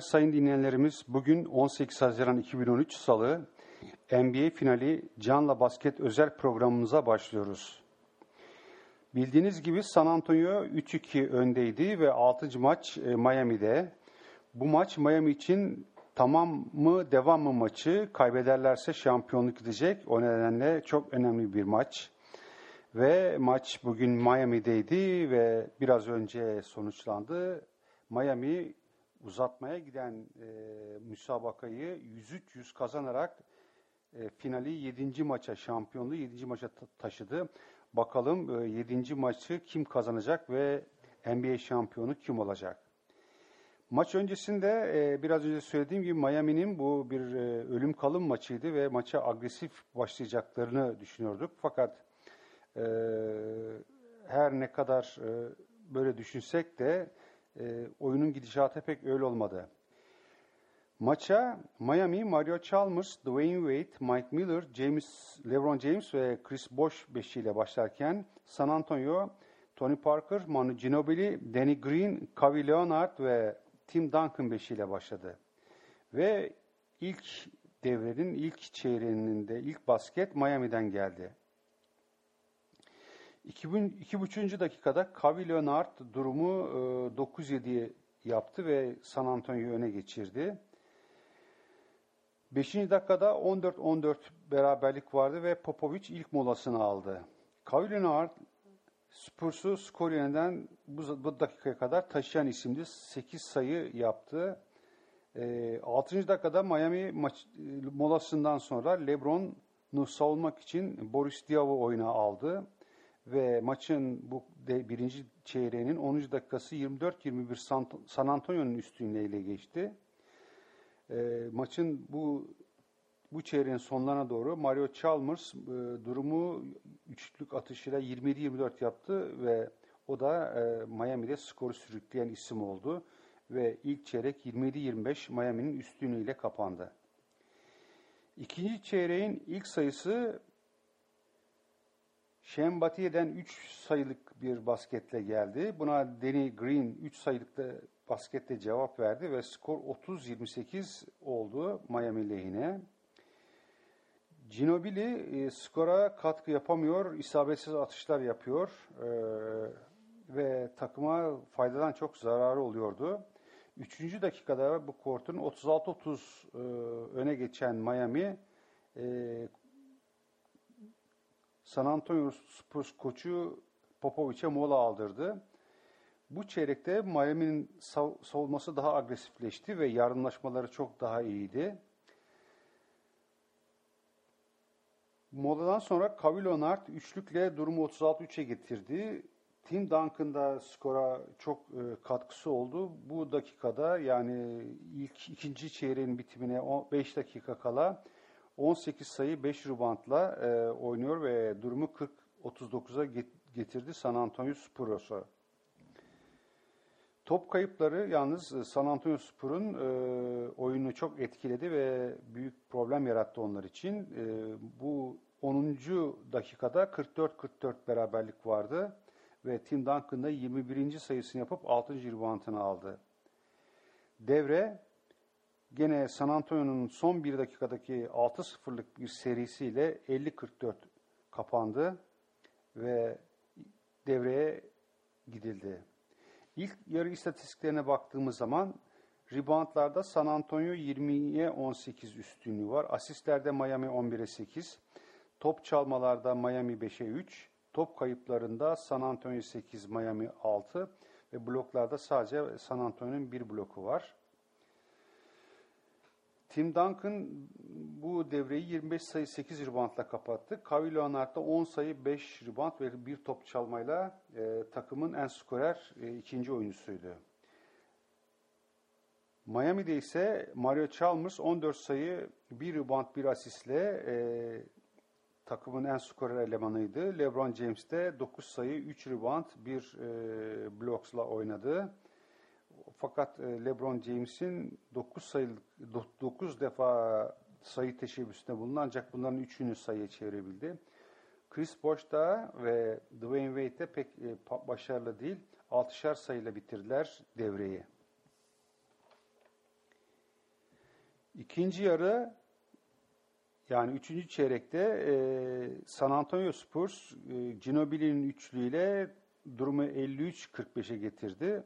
günler sayın dinleyenlerimiz. Bugün 18 Haziran 2013 Salı NBA finali Canla Basket özel programımıza başlıyoruz. Bildiğiniz gibi San Antonio 3-2 öndeydi ve 6. maç e, Miami'de. Bu maç Miami için tamam mı devam mı maçı kaybederlerse şampiyonluk gidecek. O nedenle çok önemli bir maç. Ve maç bugün Miami'deydi ve biraz önce sonuçlandı. Miami uzatmaya giden e, müsabakayı 103-100 kazanarak e, finali 7. maça, şampiyonluğu 7. maça taşıdı. Bakalım e, 7. maçı kim kazanacak ve NBA şampiyonu kim olacak? Maç öncesinde e, biraz önce söylediğim gibi Miami'nin bu bir e, ölüm kalım maçıydı ve maça agresif başlayacaklarını düşünüyorduk. Fakat e, her ne kadar e, böyle düşünsek de e, oyunun gidişatı pek öyle olmadı. Maça Miami, Mario Chalmers, Dwayne Wade, Mike Miller, James, LeBron James ve Chris Bosh beşiyle başlarken San Antonio, Tony Parker, Manu Ginobili, Danny Green, Kawhi Leonard ve Tim Duncan beşiyle başladı. Ve ilk devrenin ilk çeyreğinde ilk basket Miami'den geldi. 2,5. dakikada Kawhi Leonard durumu 9-7 yaptı ve San Antonio'yu öne geçirdi. 5. dakikada 14-14 beraberlik vardı ve Popovic ilk molasını aldı. Kawhi Leonard Spurs'u skor yönünden bu, bu dakikaya kadar taşıyan isimdi. 8 sayı yaptı. E, 6. dakikada Miami maç, molasından sonra LeBron'u savunmak için Boris Diaw'u oyuna aldı ve maçın bu de, birinci çeyreğinin 10. dakikası 24-21 San Antonio'nun üstünlüğüyle geçti. E, maçın bu bu çeyreğin sonlarına doğru Mario Chalmers e, durumu üçlük atışıyla 27-24 yaptı ve o da e, Miami'de skoru sürükleyen isim oldu ve ilk çeyrek 27-25 Miami'nin üstünlüğüyle kapandı. İkinci çeyreğin ilk sayısı Şembatiye'den 3 sayılık bir basketle geldi. Buna Danny Green 3 sayılıkta basketle cevap verdi ve skor 30-28 oldu Miami lehine. Ginobili e, skora katkı yapamıyor, isabetsiz atışlar yapıyor e, ve takıma faydadan çok zararı oluyordu. Üçüncü dakikada bu kortun 36-30 e, öne geçen Miami e, San Antonio Spurs koçu Popovic'e mola aldırdı. Bu çeyrekte Miami'nin sav savunması daha agresifleşti ve yardımlaşmaları çok daha iyiydi. Moladan sonra Kawhi Leonard üçlükle durumu 36-3'e getirdi. Tim Duncan da skora çok e, katkısı oldu. Bu dakikada yani ilk ikinci çeyreğin bitimine 5 dakika kala 18 sayı 5 reboundla e, oynuyor ve durumu 40-39'a getirdi San Antonio Spurs'a. Top kayıpları yalnız e, San Antonio Spur'un e, oyunu çok etkiledi ve büyük problem yarattı onlar için. E, bu 10. dakikada 44-44 beraberlik vardı ve Tim Duncan da 21. sayısını yapıp 6. reboundını aldı. Devre gene San Antonio'nun son bir dakikadaki 6-0'lık bir serisiyle 50-44 kapandı ve devreye gidildi. İlk yarı istatistiklerine baktığımız zaman reboundlarda San Antonio 20'ye 18 üstünlüğü var. Asistlerde Miami 11'e 8. Top çalmalarda Miami 5'e 3. Top kayıplarında San Antonio 8, Miami 6 ve bloklarda sadece San Antonio'nun bir bloku var. Tim Duncan bu devreyi 25 sayı 8 ribantla kapattı. Kawhi Leonard da 10 sayı 5 ribant ve bir top çalmayla e, takımın en skorer e, ikinci oyuncusuydu. Miami'de ise Mario Chalmers 14 sayı 1 ribant 1 asistle e, takımın en skorer elemanıydı. LeBron James de 9 sayı 3 ribant 1 e, bloksla oynadı. Fakat e, LeBron James'in 9 sayı 9 defa sayı teşebbüsünde bulundu ancak bunların 3'ünü sayıya çevirebildi. Chris Bosh da ve Dwayne Wade de pek e, başarılı değil. 6'şer sayıyla bitirdiler devreyi. İkinci yarı yani üçüncü çeyrekte e, San Antonio Spurs e, Ginobili'nin üçlüğüyle durumu 53-45'e getirdi.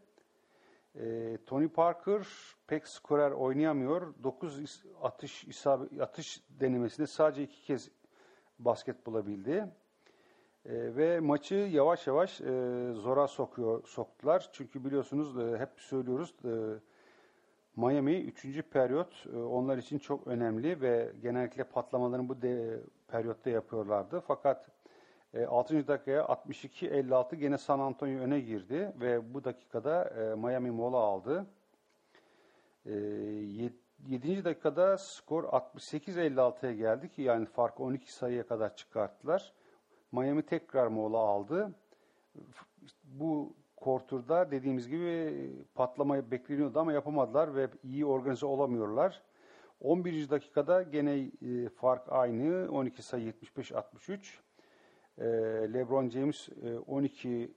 E, Tony Parker pek skorer oynayamıyor. 9 atış isabet, atış denemesinde sadece iki kez basket bulabildi. E, ve maçı yavaş yavaş e, zora sokuyor soktular. Çünkü biliyorsunuz e, hep söylüyoruz e, Miami 3. periyot e, onlar için çok önemli ve genellikle patlamalarını bu de, periyotta yapıyorlardı. Fakat 6. E, dakikaya 62-56 gene San Antonio öne girdi ve bu dakikada e, Miami mola aldı. 7. dakikada skor 68-56'ya geldi ki yani farkı 12 sayıya kadar çıkarttılar. Miami tekrar mola aldı. Bu Kortur'da dediğimiz gibi patlamayı bekleniyordu ama yapamadılar ve iyi organize olamıyorlar. 11. dakikada gene e, fark aynı. 12 sayı 75-63. E, LeBron James e, 12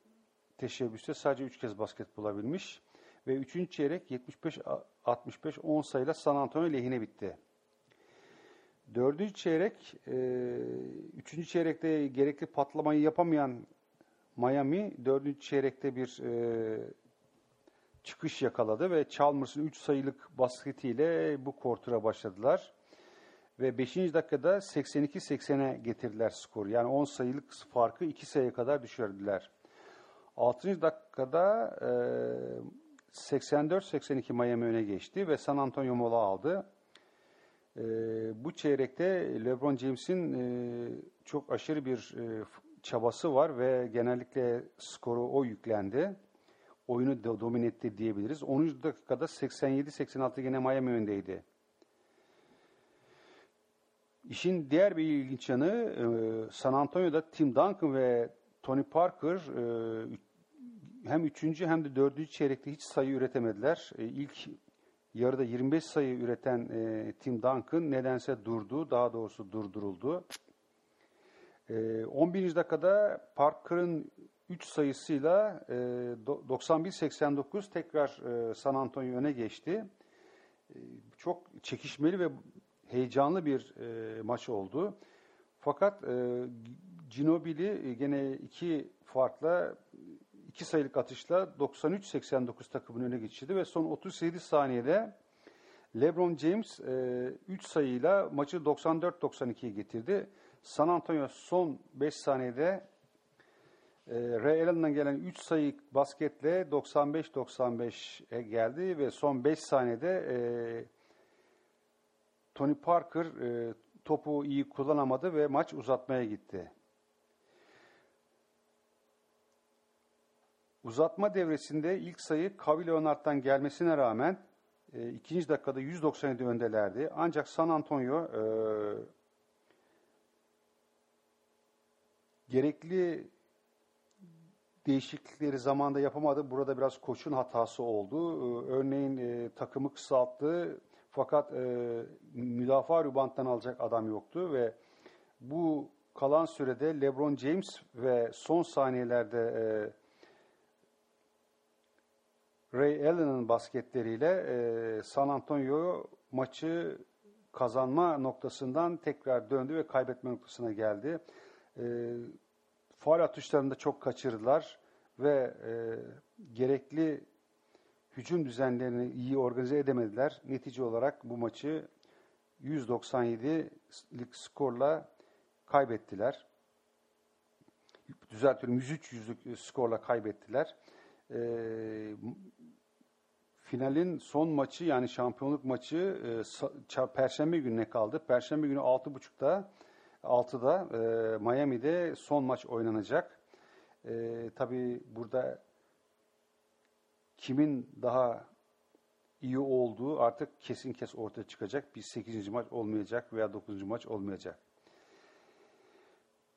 teşebbüste sadece 3 kez basket bulabilmiş. Ve 3. çeyrek 75-65-10 sayıyla San Antonio lehine bitti. Dördüncü çeyrek, e, üçüncü çeyrekte gerekli patlamayı yapamayan Miami dördüncü çeyrekte bir e, çıkış yakaladı ve Chalmers'ın 3 sayılık basketiyle bu kortura başladılar. Ve 5. dakikada 82-80'e getirdiler skoru. Yani 10 sayılık farkı 2 sayıya kadar düşürdüler. 6. dakikada e, 84-82 Miami öne geçti ve San Antonio mola aldı. E, bu çeyrekte LeBron James'in e, çok aşırı bir e, çabası var ve genellikle skoru o yüklendi. Oyunu da domine etti diyebiliriz. 10. dakikada 87-86 gene Miami öndeydi. İşin diğer bir ilginç yanı e, San Antonio'da Tim Duncan ve Tony Parker e, hem 3. hem de 4. çeyrekte hiç sayı üretemediler. E, ilk yarıda 25 sayı üreten Tim Duncan nedense durdu, daha doğrusu durduruldu. 11. Ee, dakikada Parker'ın 3 sayısıyla 91-89 e, tekrar e, San Antonio öne geçti. E, çok çekişmeli ve heyecanlı bir maç oldu. Fakat Ginobili gene iki farkla iki sayılık atışla 93-89 takımın öne geçirdi ve son 37 saniyede LeBron James 3 sayıyla maçı 94-92'ye getirdi. San Antonio son 5 saniyede e, Ray Allen'dan gelen 3 sayı basketle 95-95'e geldi ve son 5 saniyede e, Tony Parker e, topu iyi kullanamadı ve maç uzatmaya gitti. Uzatma devresinde ilk sayı Kawhi Leonard'dan gelmesine rağmen e, ikinci dakikada 197 öndelerdi. Ancak San Antonio e, gerekli değişiklikleri zamanda yapamadı. Burada biraz koçun hatası oldu. Ee, örneğin e, takımı kısalttı fakat e, müdafaa rübanttan alacak adam yoktu ve bu kalan sürede LeBron James ve son saniyelerde e, Ray Allen'ın basketleriyle e, San Antonio maçı kazanma noktasından tekrar döndü ve kaybetme noktasına geldi. E, faal atışlarını çok kaçırdılar ve e, gerekli hücum düzenlerini iyi organize edemediler. Netice olarak bu maçı 197'lik skorla kaybettiler. Düzeltiyorum 103 yüzlük skorla kaybettiler. E, finalin son maçı yani şampiyonluk maçı e, Perşembe gününe kaldı. Perşembe günü 6.30'da 6'da e, Miami'de son maç oynanacak. E, tabii burada kimin daha iyi olduğu artık kesin kes ortaya çıkacak. Bir 8. maç olmayacak veya 9. maç olmayacak.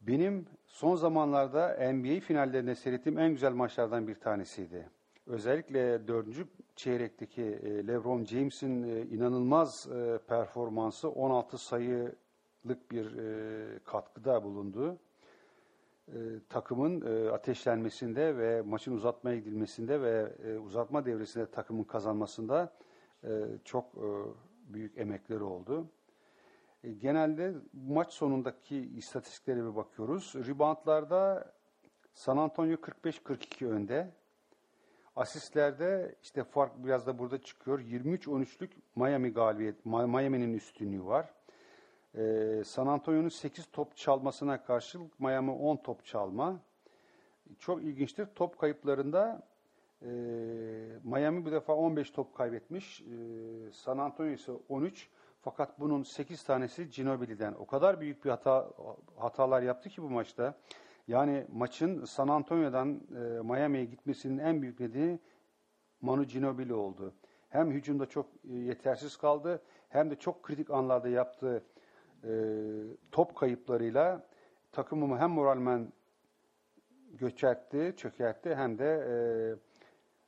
Benim son zamanlarda NBA finallerinde seyrettiğim en güzel maçlardan bir tanesiydi. Özellikle dördüncü çeyrekteki e, LeBron James'in e, inanılmaz e, performansı 16 sayı lık bir katkıda bulundu. E, takımın e, ateşlenmesinde ve maçın uzatmaya gidilmesinde ve e, uzatma devresinde takımın kazanmasında e, çok e, büyük emekleri oldu. E, genelde maç sonundaki istatistiklere bir bakıyoruz. Reboundlarda San Antonio 45-42 önde. Asistlerde işte fark biraz da burada çıkıyor. 23-13'lük Miami galibiyet, Miami'nin üstünlüğü var. Ee, San Antonio'nun 8 top çalmasına karşılık Miami 10 top çalma. Çok ilginçtir. Top kayıplarında e, Miami bu defa 15 top kaybetmiş. E, San Antonio ise 13. Fakat bunun 8 tanesi Ginobili'den. O kadar büyük bir hata hatalar yaptı ki bu maçta. Yani maçın San Antonio'dan e, Miami'ye gitmesinin en büyük nedeni Manu Ginobili oldu. Hem hücumda çok e, yetersiz kaldı hem de çok kritik anlarda yaptığı top kayıplarıyla takımımı hem moralmen göçertti, çökertti hem de e,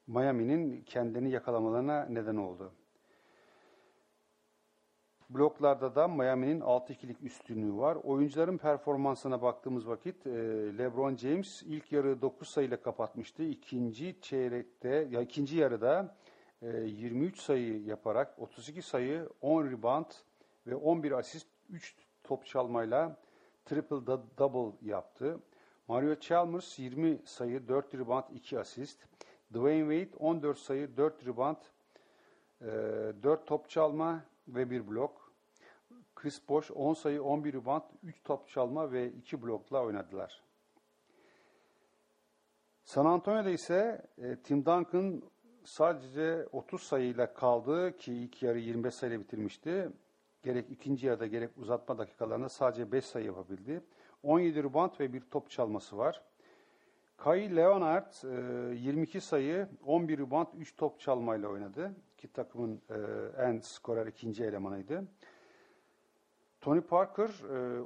Miami'nin kendini yakalamalarına neden oldu. Bloklarda da Miami'nin 6-2'lik üstünlüğü var. Oyuncuların performansına baktığımız vakit e, LeBron James ilk yarı 9 sayıyla kapatmıştı. İkinci çeyrekte ya ikinci yarıda 23 e, sayı yaparak 32 sayı, 10 rebound ve 11 asist, 3 top çalmayla triple double yaptı. Mario Chalmers 20 sayı, 4 rebound, 2 asist. Dwayne Wade 14 sayı, 4 rebound, 4 top çalma ve 1 blok. Chris Bosh 10 sayı, 11 rebound, 3 top çalma ve 2 blokla oynadılar. San Antonio'da ise e, Tim Duncan sadece 30 sayıyla kaldı ki ilk yarı 25 sayıyla bitirmişti. Gerek ikinci yarıda gerek uzatma dakikalarında sadece 5 sayı yapabildi. 17 rebound ve bir top çalması var. Kai Leonard 22 e, sayı, 11 rebound, 3 top çalmayla oynadı. Ki takımın e, en skorer ikinci elemanıydı. Tony Parker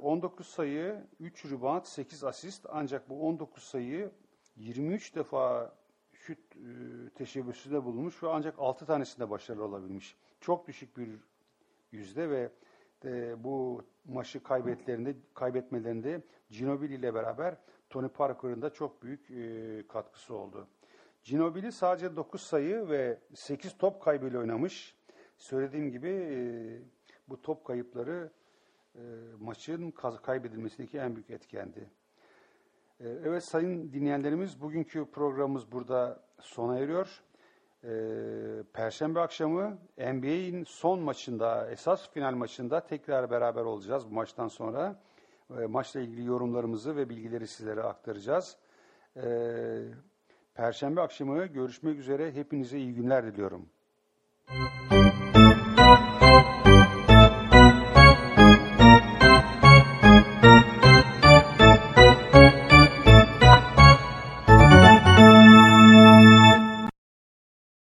19 e, sayı, 3 rebound, 8 asist ancak bu 19 sayı 23 defa şut teşebbüsünde bulunmuş ve ancak 6 tanesinde başarılı olabilmiş. Çok düşük bir yüzde ve e, bu maçı kaybetlerinde, kaybetmelerinde Ginobili ile beraber Tony Parker'ın da çok büyük e, katkısı oldu. Ginobili sadece 9 sayı ve 8 top kaybıyla oynamış. Söylediğim gibi e, bu top kayıpları e, maçın kaybedilmesindeki en büyük etkendi. E, evet sayın dinleyenlerimiz bugünkü programımız burada sona eriyor. Ee, Perşembe akşamı NBA'in son maçında, esas final maçında tekrar beraber olacağız bu maçtan sonra. E, maçla ilgili yorumlarımızı ve bilgileri sizlere aktaracağız. Ee, Perşembe akşamı görüşmek üzere. Hepinize iyi günler diliyorum.